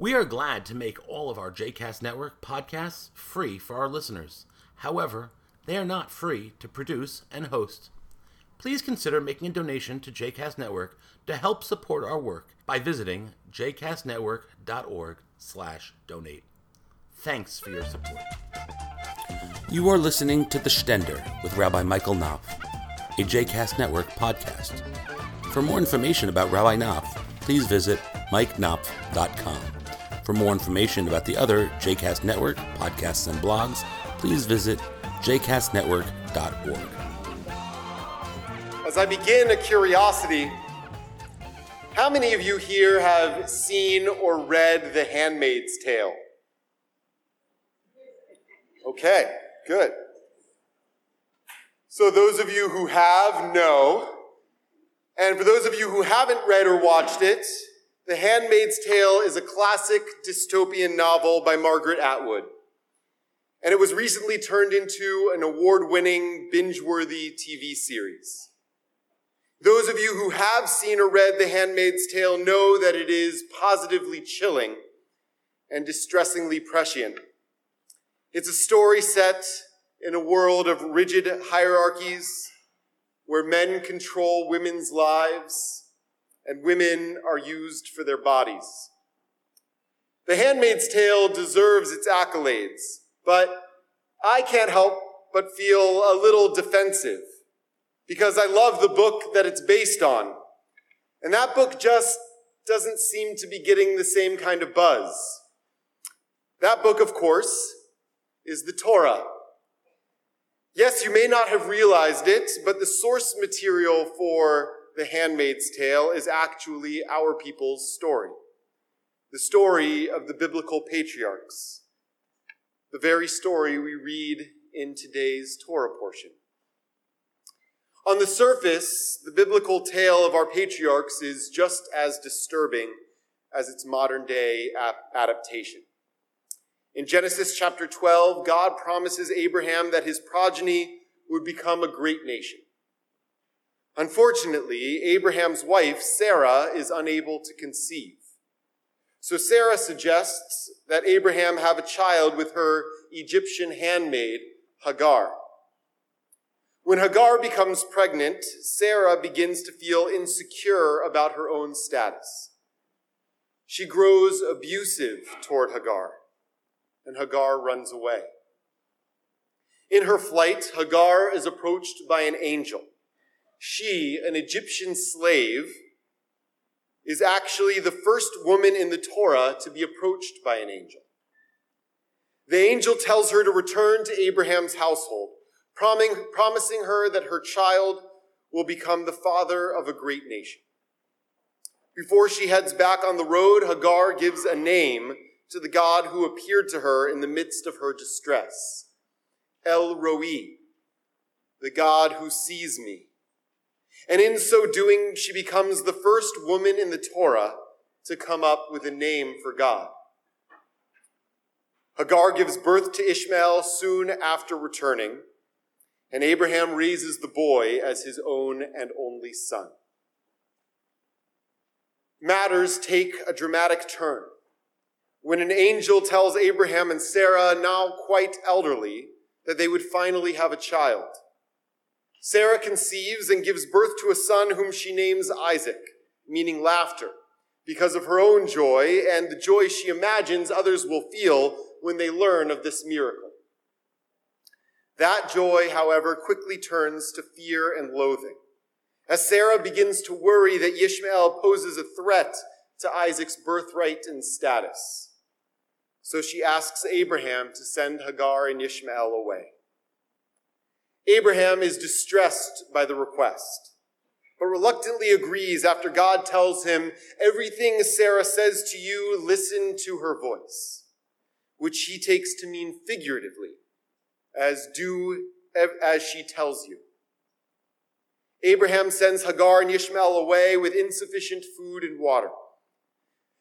We are glad to make all of our JCast Network podcasts free for our listeners. However, they are not free to produce and host. Please consider making a donation to JCast Network to help support our work by visiting jcastnetwork.org slash donate. Thanks for your support. You are listening to The Stender with Rabbi Michael Knopf, a JCast Network podcast. For more information about Rabbi Knopf, please visit mikeknopf.com. For more information about the other JCast Network podcasts and blogs, please visit jcastnetwork.org. As I begin a curiosity, how many of you here have seen or read The Handmaid's Tale? Okay, good. So, those of you who have, know. And for those of you who haven't read or watched it, The Handmaid's Tale is a classic dystopian novel by Margaret Atwood. And it was recently turned into an award winning, binge worthy TV series. Those of you who have seen or read The Handmaid's Tale know that it is positively chilling and distressingly prescient. It's a story set in a world of rigid hierarchies where men control women's lives and women are used for their bodies. The Handmaid's Tale deserves its accolades, but I can't help but feel a little defensive because I love the book that it's based on. And that book just doesn't seem to be getting the same kind of buzz. That book, of course, is the Torah. Yes, you may not have realized it, but the source material for The Handmaid's Tale is actually our people's story. The story of the biblical patriarchs. The very story we read in today's Torah portion. On the surface, the biblical tale of our patriarchs is just as disturbing as its modern day adaptation. In Genesis chapter 12, God promises Abraham that his progeny would become a great nation. Unfortunately, Abraham's wife, Sarah, is unable to conceive. So Sarah suggests that Abraham have a child with her Egyptian handmaid, Hagar. When Hagar becomes pregnant, Sarah begins to feel insecure about her own status. She grows abusive toward Hagar and Hagar runs away. In her flight, Hagar is approached by an angel. She, an Egyptian slave, is actually the first woman in the Torah to be approached by an angel. The angel tells her to return to Abraham's household, promising her that her child will become the father of a great nation. Before she heads back on the road, Hagar gives a name to the God who appeared to her in the midst of her distress. El Roi, the God who sees me. And in so doing, she becomes the first woman in the Torah to come up with a name for God. Hagar gives birth to Ishmael soon after returning, and Abraham raises the boy as his own and only son. Matters take a dramatic turn when an angel tells Abraham and Sarah, now quite elderly, that they would finally have a child. Sarah conceives and gives birth to a son whom she names Isaac, meaning laughter, because of her own joy and the joy she imagines others will feel when they learn of this miracle. That joy, however, quickly turns to fear and loathing, as Sarah begins to worry that Ishmael poses a threat to Isaac's birthright and status. So she asks Abraham to send Hagar and Ishmael away. Abraham is distressed by the request, but reluctantly agrees after God tells him, Everything Sarah says to you, listen to her voice, which he takes to mean figuratively, as do as she tells you. Abraham sends Hagar and Ishmael away with insufficient food and water.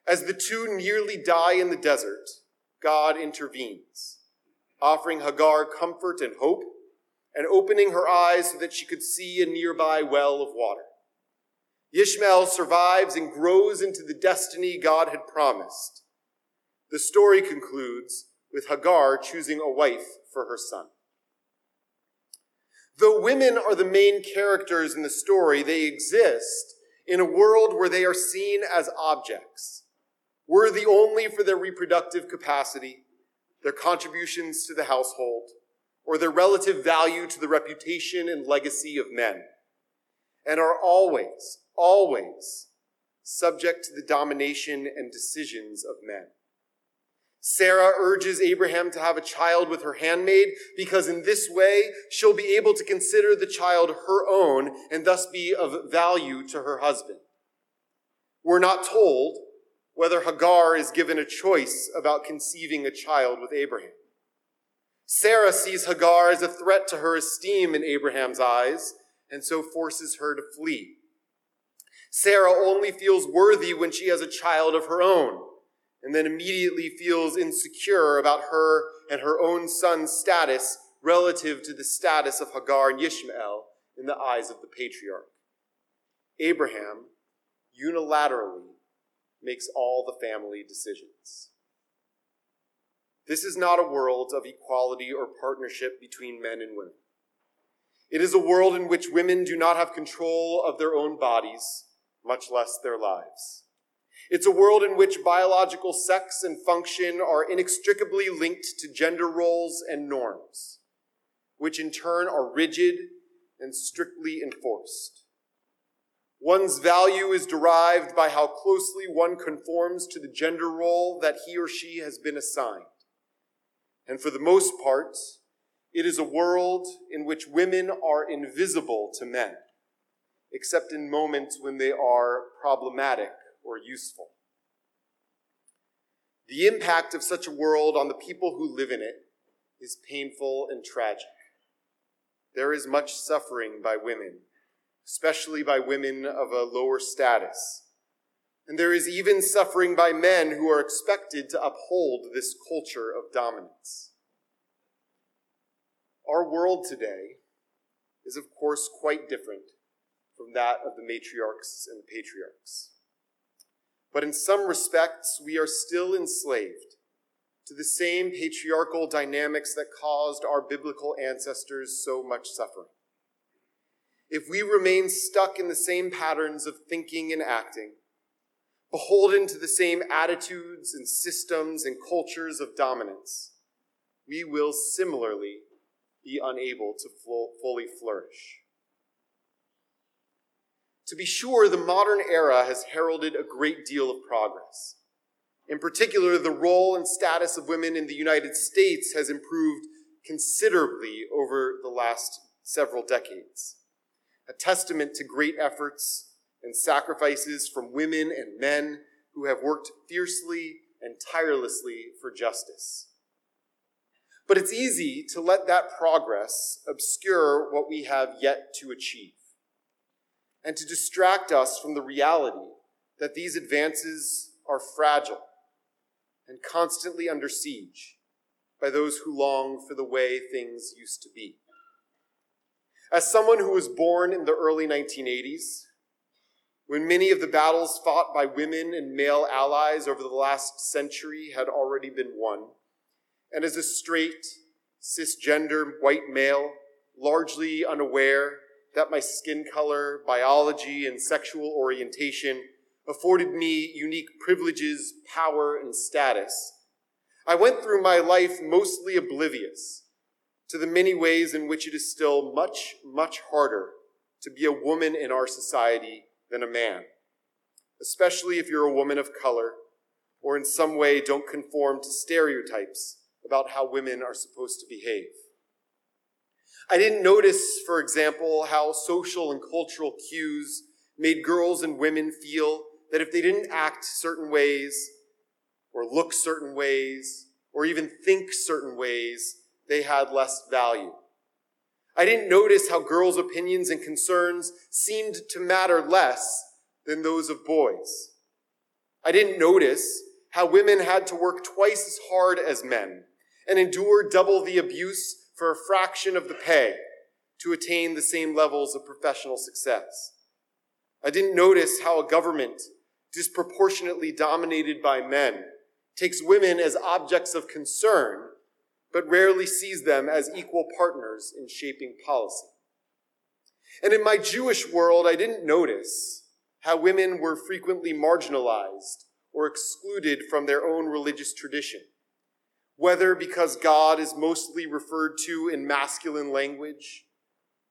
As the two nearly die in the desert, God intervenes, offering Hagar comfort and hope, and opening her eyes so that she could see a nearby well of water. Ishmael survives and grows into the destiny God had promised, The story concludes with Hagar choosing a wife for her son. Though women are the main characters in the story, they exist in a world where they are seen as objects, worthy only for their reproductive capacity, their contributions to the household, or their relative value to the reputation and legacy of men, and are always, always subject to the domination and decisions of men. Sarah urges Abraham to have a child with her handmaid because in this way she'll be able to consider the child her own and thus be of value to her husband. We're not told whether Hagar is given a choice about conceiving a child with Abraham. Sarah sees Hagar as a threat to her esteem in Abraham's eyes and so forces her to flee. Sarah only feels worthy when she has a child of her own and then immediately feels insecure about her and her own son's status relative to the status of Hagar and Ishmael in the eyes of the patriarch. Abraham unilaterally makes all the family decisions. This is not a world of equality or partnership between men and women. It is a world in which women do not have control of their own bodies, much less their lives. It's a world in which biological sex and function are inextricably linked to gender roles and norms, which in turn are rigid and strictly enforced. One's value is derived by how closely one conforms to the gender role that he or she has been assigned. And for the most part, it is a world in which women are invisible to men, except in moments when they are problematic or useful. The impact of such a world on the people who live in it is painful and tragic. There is much suffering by women, especially by women of a lower status. And there is even suffering by men who are expected to uphold this culture of dominance. Our world today is, of course, quite different from that of the matriarchs and the patriarchs. But in some respects, we are still enslaved to the same patriarchal dynamics that caused our biblical ancestors so much suffering. If we remain stuck in the same patterns of thinking and acting, beholden to the same attitudes and systems and cultures of dominance, we will similarly be unable to fully flourish. To be sure, the modern era has heralded a great deal of progress. In particular, the role and status of women in the United States has improved considerably over the last several decades, a testament to great efforts and sacrifices from women and men who have worked fiercely and tirelessly for justice. But it's easy to let that progress obscure what we have yet to achieve and to distract us from the reality that these advances are fragile and constantly under siege by those who long for the way things used to be. As someone who was born in the early 1980s, when many of the battles fought by women and male allies over the last century had already been won, and as a straight, cisgender white male, largely unaware that my skin color, biology, and sexual orientation afforded me unique privileges, power, and status. I went through my life mostly oblivious to the many ways in which it is still much, much harder to be a woman in our society than a man, especially if you're a woman of color or in some way don't conform to stereotypes about how women are supposed to behave. I didn't notice, for example, how social and cultural cues made girls and women feel that if they didn't act certain ways, or look certain ways, or even think certain ways, they had less value. I didn't notice how girls' opinions and concerns seemed to matter less than those of boys. I didn't notice how women had to work twice as hard as men and endure double the abuse for a fraction of the pay to attain the same levels of professional success. I didn't notice how a government disproportionately dominated by men takes women as objects of concern, but rarely sees them as equal partners in shaping policy. And in my Jewish world, I didn't notice how women were frequently marginalized or excluded from their own religious tradition, whether because God is mostly referred to in masculine language,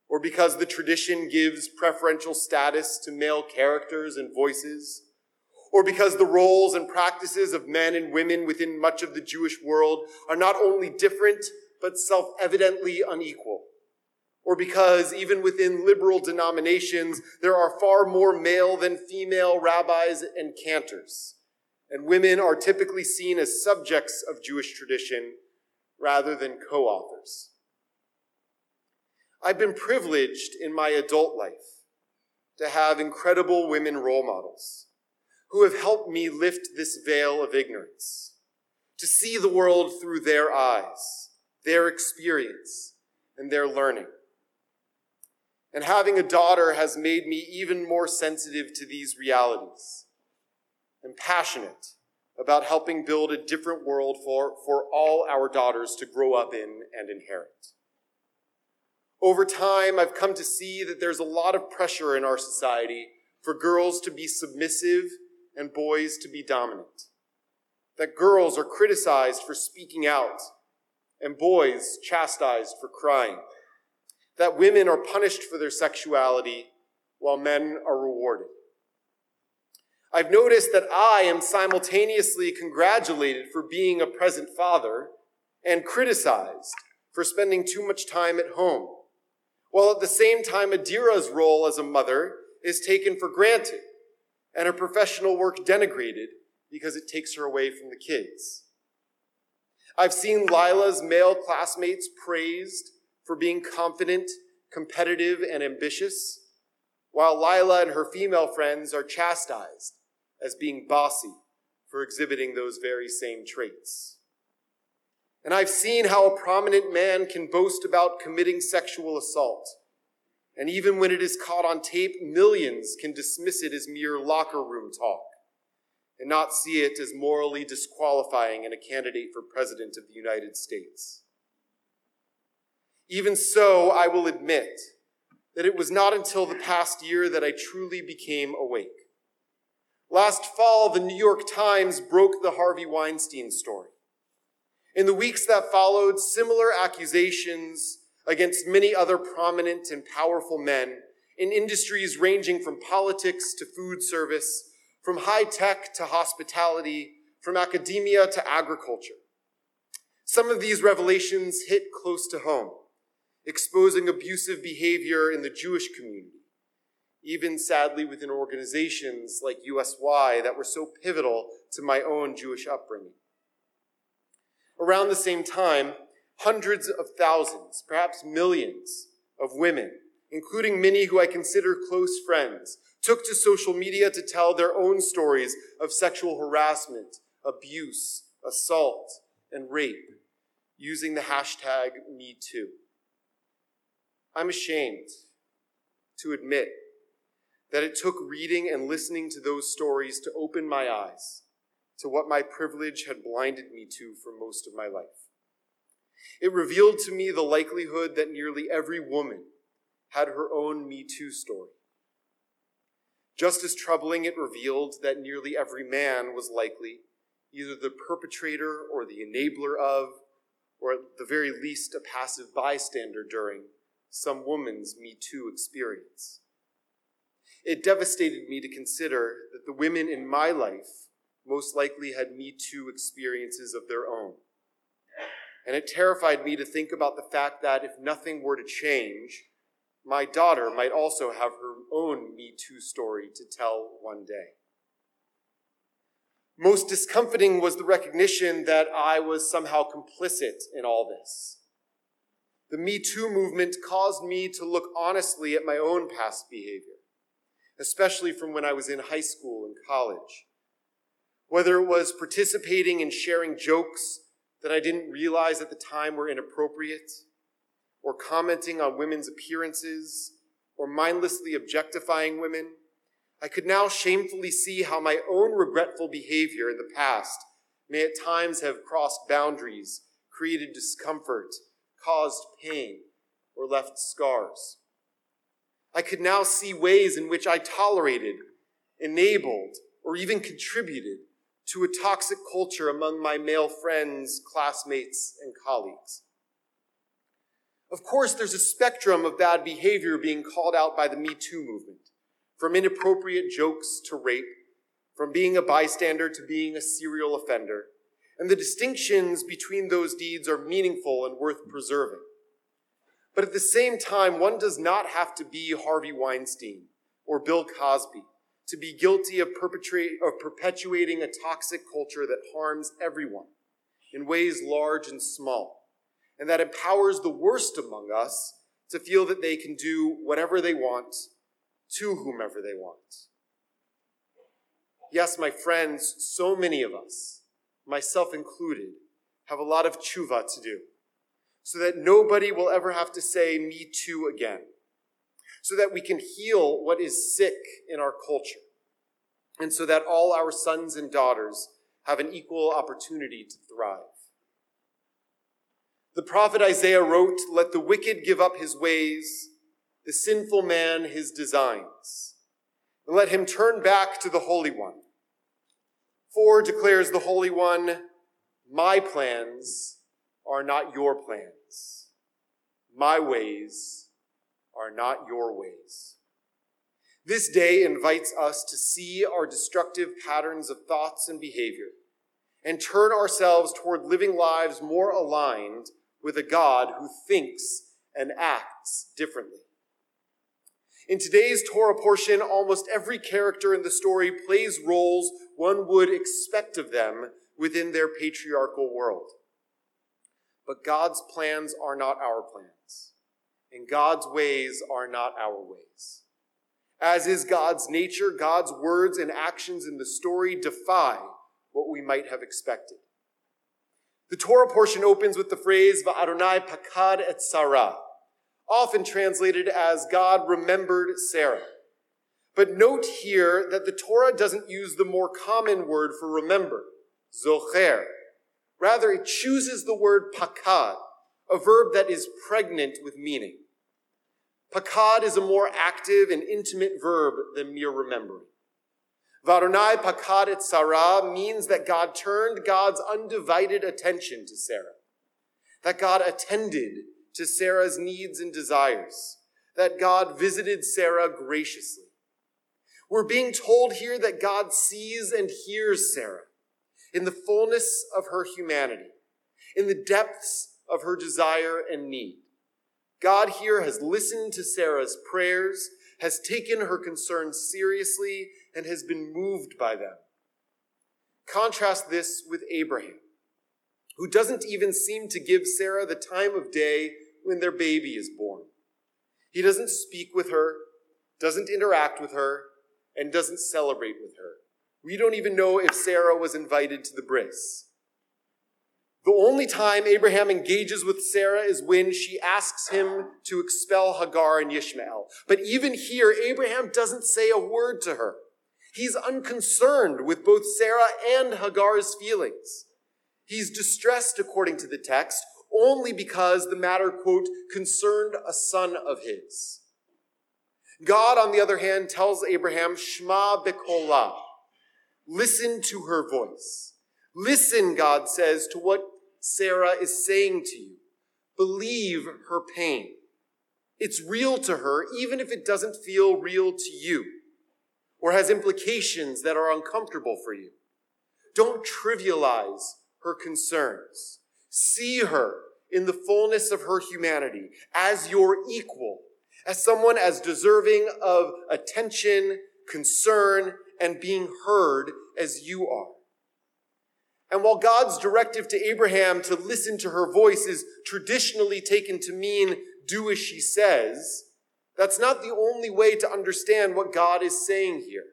or because the tradition gives preferential status to male characters and voices, or because the roles and practices of men and women within much of the Jewish world are not only different, but self evidently unequal. Or because even within liberal denominations, there are far more male than female rabbis and cantors, and women are typically seen as subjects of Jewish tradition rather than co authors. I've been privileged in my adult life to have incredible women role models who have helped me lift this veil of ignorance, to see the world through their eyes, their experience, and their learning. And having a daughter has made me even more sensitive to these realities and passionate about helping build a different world for, for all our daughters to grow up in and inherit. Over time, I've come to see that there's a lot of pressure in our society for girls to be submissive and boys to be dominant. That girls are criticized for speaking out and boys chastised for crying that women are punished for their sexuality while men are rewarded. I've noticed that I am simultaneously congratulated for being a present father and criticized for spending too much time at home, while at the same time Adira's role as a mother is taken for granted and her professional work denigrated because it takes her away from the kids. I've seen Lila's male classmates praised for being confident, competitive, and ambitious, while Lila and her female friends are chastised as being bossy for exhibiting those very same traits. And I've seen how a prominent man can boast about committing sexual assault. And even when it is caught on tape, millions can dismiss it as mere locker room talk and not see it as morally disqualifying in a candidate for president of the United States. Even so, I will admit that it was not until the past year that I truly became awake. Last fall, the New York Times broke the Harvey Weinstein story. In the weeks that followed, similar accusations against many other prominent and powerful men in industries ranging from politics to food service, from high tech to hospitality, from academia to agriculture. Some of these revelations hit close to home exposing abusive behavior in the Jewish community, even sadly within organizations like USY that were so pivotal to my own Jewish upbringing. Around the same time, hundreds of thousands, perhaps millions, of women, including many who I consider close friends, took to social media to tell their own stories of sexual harassment, abuse, assault, and rape using the hashtag MeToo. I'm ashamed to admit that it took reading and listening to those stories to open my eyes to what my privilege had blinded me to for most of my life. It revealed to me the likelihood that nearly every woman had her own Me Too story. Just as troubling, it revealed that nearly every man was likely either the perpetrator or the enabler of, or at the very least, a passive bystander during some woman's Me Too experience. It devastated me to consider that the women in my life most likely had Me Too experiences of their own. And it terrified me to think about the fact that if nothing were to change, my daughter might also have her own Me Too story to tell one day. Most discomforting was the recognition that I was somehow complicit in all this. The Me Too movement caused me to look honestly at my own past behavior, especially from when I was in high school and college. Whether it was participating in sharing jokes that I didn't realize at the time were inappropriate, or commenting on women's appearances, or mindlessly objectifying women, I could now shamefully see how my own regretful behavior in the past may at times have crossed boundaries, created discomfort, caused pain, or left scars. I could now see ways in which I tolerated, enabled, or even contributed to a toxic culture among my male friends, classmates, and colleagues. Of course, there's a spectrum of bad behavior being called out by the Me Too movement, from inappropriate jokes to rape, from being a bystander to being a serial offender. And the distinctions between those deeds are meaningful and worth preserving. But at the same time, one does not have to be Harvey Weinstein or Bill Cosby to be guilty of, of perpetuating a toxic culture that harms everyone in ways large and small, and that empowers the worst among us to feel that they can do whatever they want to whomever they want. Yes, my friends, so many of us, myself included, have a lot of tshuva to do so that nobody will ever have to say me too again, so that we can heal what is sick in our culture, and so that all our sons and daughters have an equal opportunity to thrive. The prophet Isaiah wrote, Let the wicked give up his ways, the sinful man his designs, and let him turn back to the Holy One. For, declares the Holy One, my plans are not your plans. My ways are not your ways. This day invites us to see our destructive patterns of thoughts and behavior and turn ourselves toward living lives more aligned with a God who thinks and acts differently. In today's Torah portion, almost every character in the story plays roles one would expect of them within their patriarchal world. But God's plans are not our plans, and God's ways are not our ways. As is God's nature, God's words and actions in the story defy what we might have expected. The Torah portion opens with the phrase, Va'adonai pakad et Sarah, often translated as God remembered Sarah. But note here that the Torah doesn't use the more common word for remember, zocher, Rather, it chooses the word pakad, a verb that is pregnant with meaning. Pakad is a more active and intimate verb than mere remembering. Va'adonai pakad et Sarah means that God turned God's undivided attention to Sarah, that God attended to Sarah's needs and desires, that God visited Sarah graciously. We're being told here that God sees and hears Sarah, in the fullness of her humanity, in the depths of her desire and need. God here has listened to Sarah's prayers, has taken her concerns seriously, and has been moved by them. Contrast this with Abraham, who doesn't even seem to give Sarah the time of day when their baby is born. He doesn't speak with her, doesn't interact with her, and doesn't celebrate with her. We don't even know if Sarah was invited to the bris. The only time Abraham engages with Sarah is when she asks him to expel Hagar and Ishmael. But even here, Abraham doesn't say a word to her. He's unconcerned with both Sarah and Hagar's feelings. He's distressed, according to the text, only because the matter, quote, concerned a son of his. God, on the other hand, tells Abraham, Shema bekolah, Listen to her voice. Listen, God says, to what Sarah is saying to you. Believe her pain. It's real to her, even if it doesn't feel real to you or has implications that are uncomfortable for you. Don't trivialize her concerns. See her in the fullness of her humanity as your equal, as someone as deserving of attention, concern, and being heard as you are. And while God's directive to Abraham to listen to her voice is traditionally taken to mean do as she says, that's not the only way to understand what God is saying here.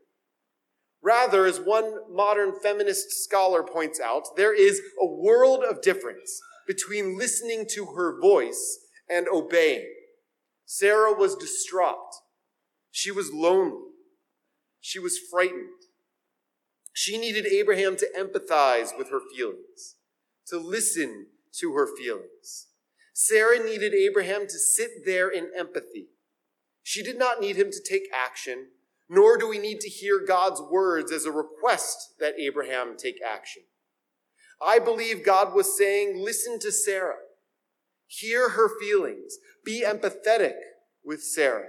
Rather, as one modern feminist scholar points out, there is a world of difference between listening to her voice and obeying. Sarah was distraught. She was lonely. She was frightened. She needed Abraham to empathize with her feelings, to listen to her feelings. Sarah needed Abraham to sit there in empathy. She did not need him to take action, nor do we need to hear God's words as a request that Abraham take action. I believe God was saying, listen to Sarah. Hear her feelings. Be empathetic with Sarah.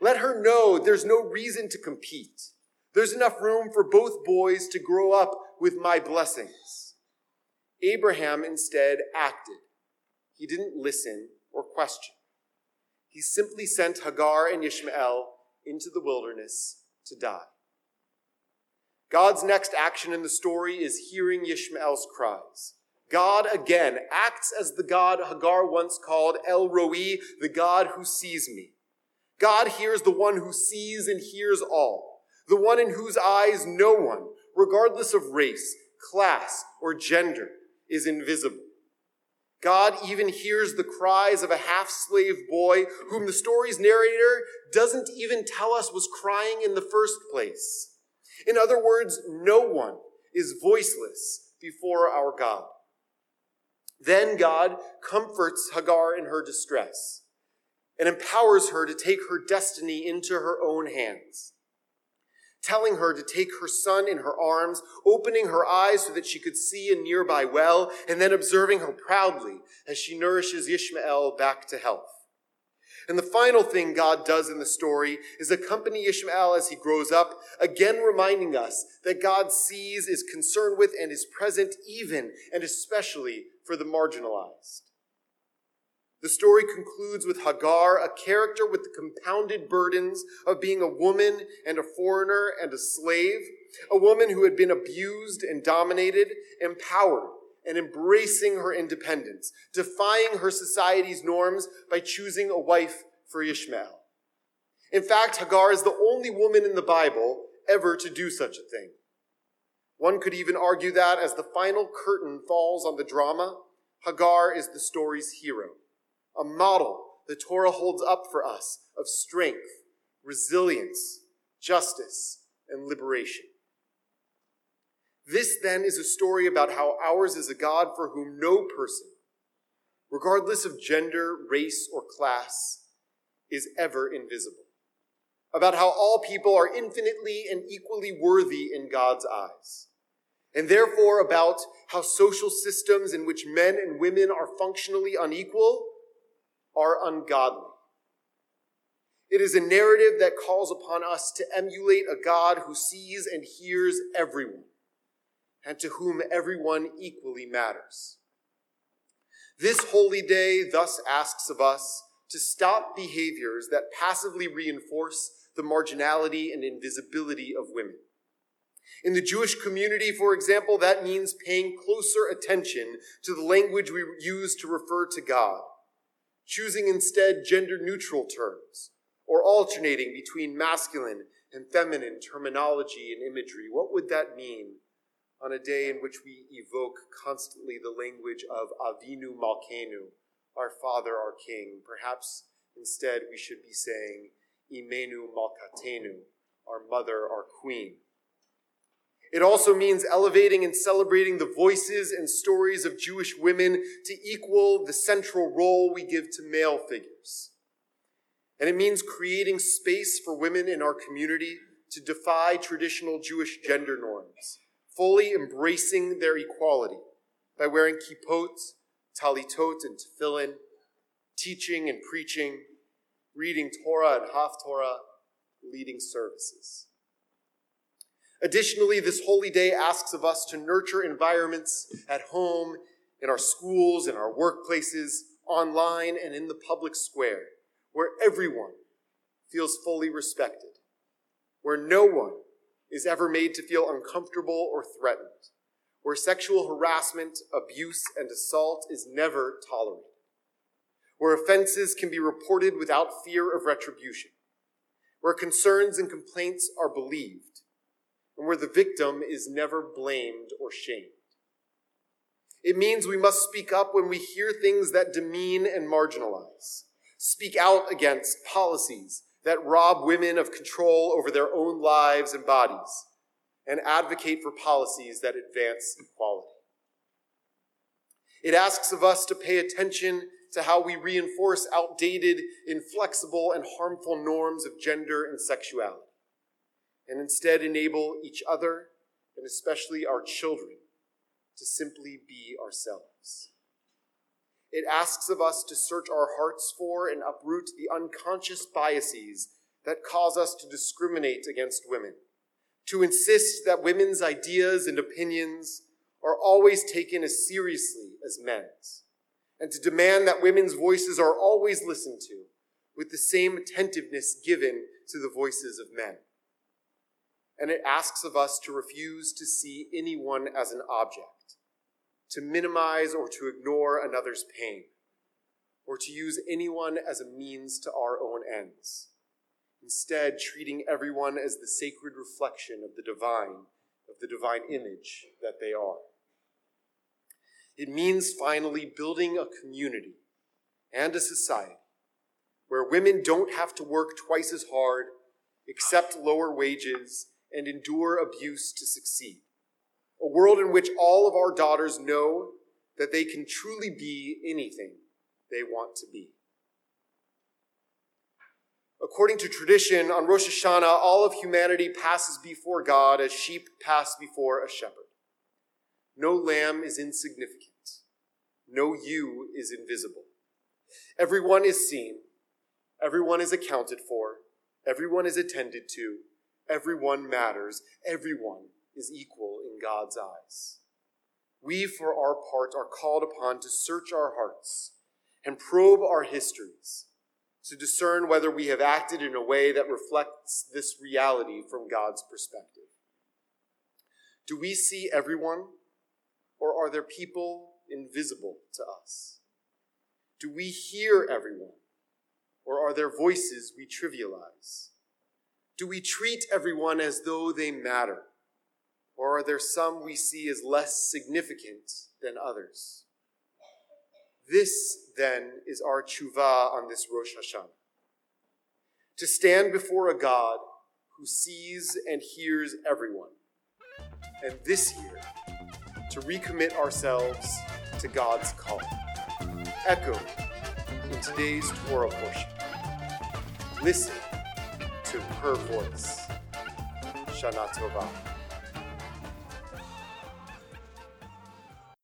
Let her know there's no reason to compete. There's enough room for both boys to grow up with my blessings. Abraham instead acted. He didn't listen or question. He simply sent Hagar and Ishmael into the wilderness to die. God's next action in the story is hearing Ishmael's cries. God again acts as the God Hagar once called El Roi, the God who sees me. God hears the one who sees and hears all, the one in whose eyes no one, regardless of race, class, or gender, is invisible. God even hears the cries of a half slave boy whom the story's narrator doesn't even tell us was crying in the first place. In other words, no one is voiceless before our God. Then God comforts Hagar in her distress and empowers her to take her destiny into her own hands, telling her to take her son in her arms, opening her eyes so that she could see a nearby well, and then observing her proudly as she nourishes Ishmael back to health. And the final thing God does in the story is accompany Ishmael as he grows up, again reminding us that God sees, is concerned with, and is present even and especially for the marginalized. The story concludes with Hagar, a character with the compounded burdens of being a woman and a foreigner and a slave, a woman who had been abused and dominated, empowered, and embracing her independence, defying her society's norms by choosing a wife for Ishmael. In fact, Hagar is the only woman in the Bible ever to do such a thing. One could even argue that as the final curtain falls on the drama, Hagar is the story's hero, a model the Torah holds up for us of strength, resilience, justice, and liberation. This then is a story about how ours is a God for whom no person, regardless of gender, race, or class, is ever invisible. About how all people are infinitely and equally worthy in God's eyes. And therefore about how social systems in which men and women are functionally unequal are ungodly. It is a narrative that calls upon us to emulate a God who sees and hears everyone and to whom everyone equally matters. This holy day thus asks of us to stop behaviors that passively reinforce the marginality and invisibility of women. In the Jewish community, for example, that means paying closer attention to the language we use to refer to God, choosing instead gender neutral terms, or alternating between masculine and feminine terminology and imagery. What would that mean on a day in which we evoke constantly the language of Avinu Malkenu, our Father, our King. Perhaps instead we should be saying Imenu Malkatenu, our Mother, our Queen. It also means elevating and celebrating the voices and stories of Jewish women to equal the central role we give to male figures. And it means creating space for women in our community to defy traditional Jewish gender norms fully embracing their equality by wearing kippot, talitot, and tefillin, teaching and preaching, reading Torah and Haftorah, leading services. Additionally, this holy day asks of us to nurture environments at home, in our schools, in our workplaces, online, and in the public square, where everyone feels fully respected, where no one is ever made to feel uncomfortable or threatened, where sexual harassment, abuse, and assault is never tolerated, where offenses can be reported without fear of retribution, where concerns and complaints are believed, and where the victim is never blamed or shamed. It means we must speak up when we hear things that demean and marginalize, speak out against policies that rob women of control over their own lives and bodies, and advocate for policies that advance equality. It asks of us to pay attention to how we reinforce outdated, inflexible, and harmful norms of gender and sexuality, and instead enable each other, and especially our children, to simply be ourselves. It asks of us to search our hearts for and uproot the unconscious biases that cause us to discriminate against women, to insist that women's ideas and opinions are always taken as seriously as men's, and to demand that women's voices are always listened to with the same attentiveness given to the voices of men. And it asks of us to refuse to see anyone as an object, to minimize or to ignore another's pain, or to use anyone as a means to our own ends instead treating everyone as the sacred reflection of the divine, of the divine image that they are. It means finally building a community and a society where women don't have to work twice as hard, accept lower wages, and endure abuse to succeed. A world in which all of our daughters know that they can truly be anything they want to be. According to tradition, on Rosh Hashanah, all of humanity passes before God as sheep pass before a shepherd. No lamb is insignificant. No you is invisible. Everyone is seen. Everyone is accounted for. Everyone is attended to. Everyone matters. Everyone is equal in God's eyes. We, for our part, are called upon to search our hearts and probe our histories to discern whether we have acted in a way that reflects this reality from God's perspective. Do we see everyone, or are there people invisible to us? Do we hear everyone, or are there voices we trivialize? Do we treat everyone as though they matter, or are there some we see as less significant than others? This, then, is our tshuva on this Rosh Hashanah. To stand before a God who sees and hears everyone. And this year, to recommit ourselves to God's call, echoed in today's Torah portion. Listen to her voice. Shana Tova.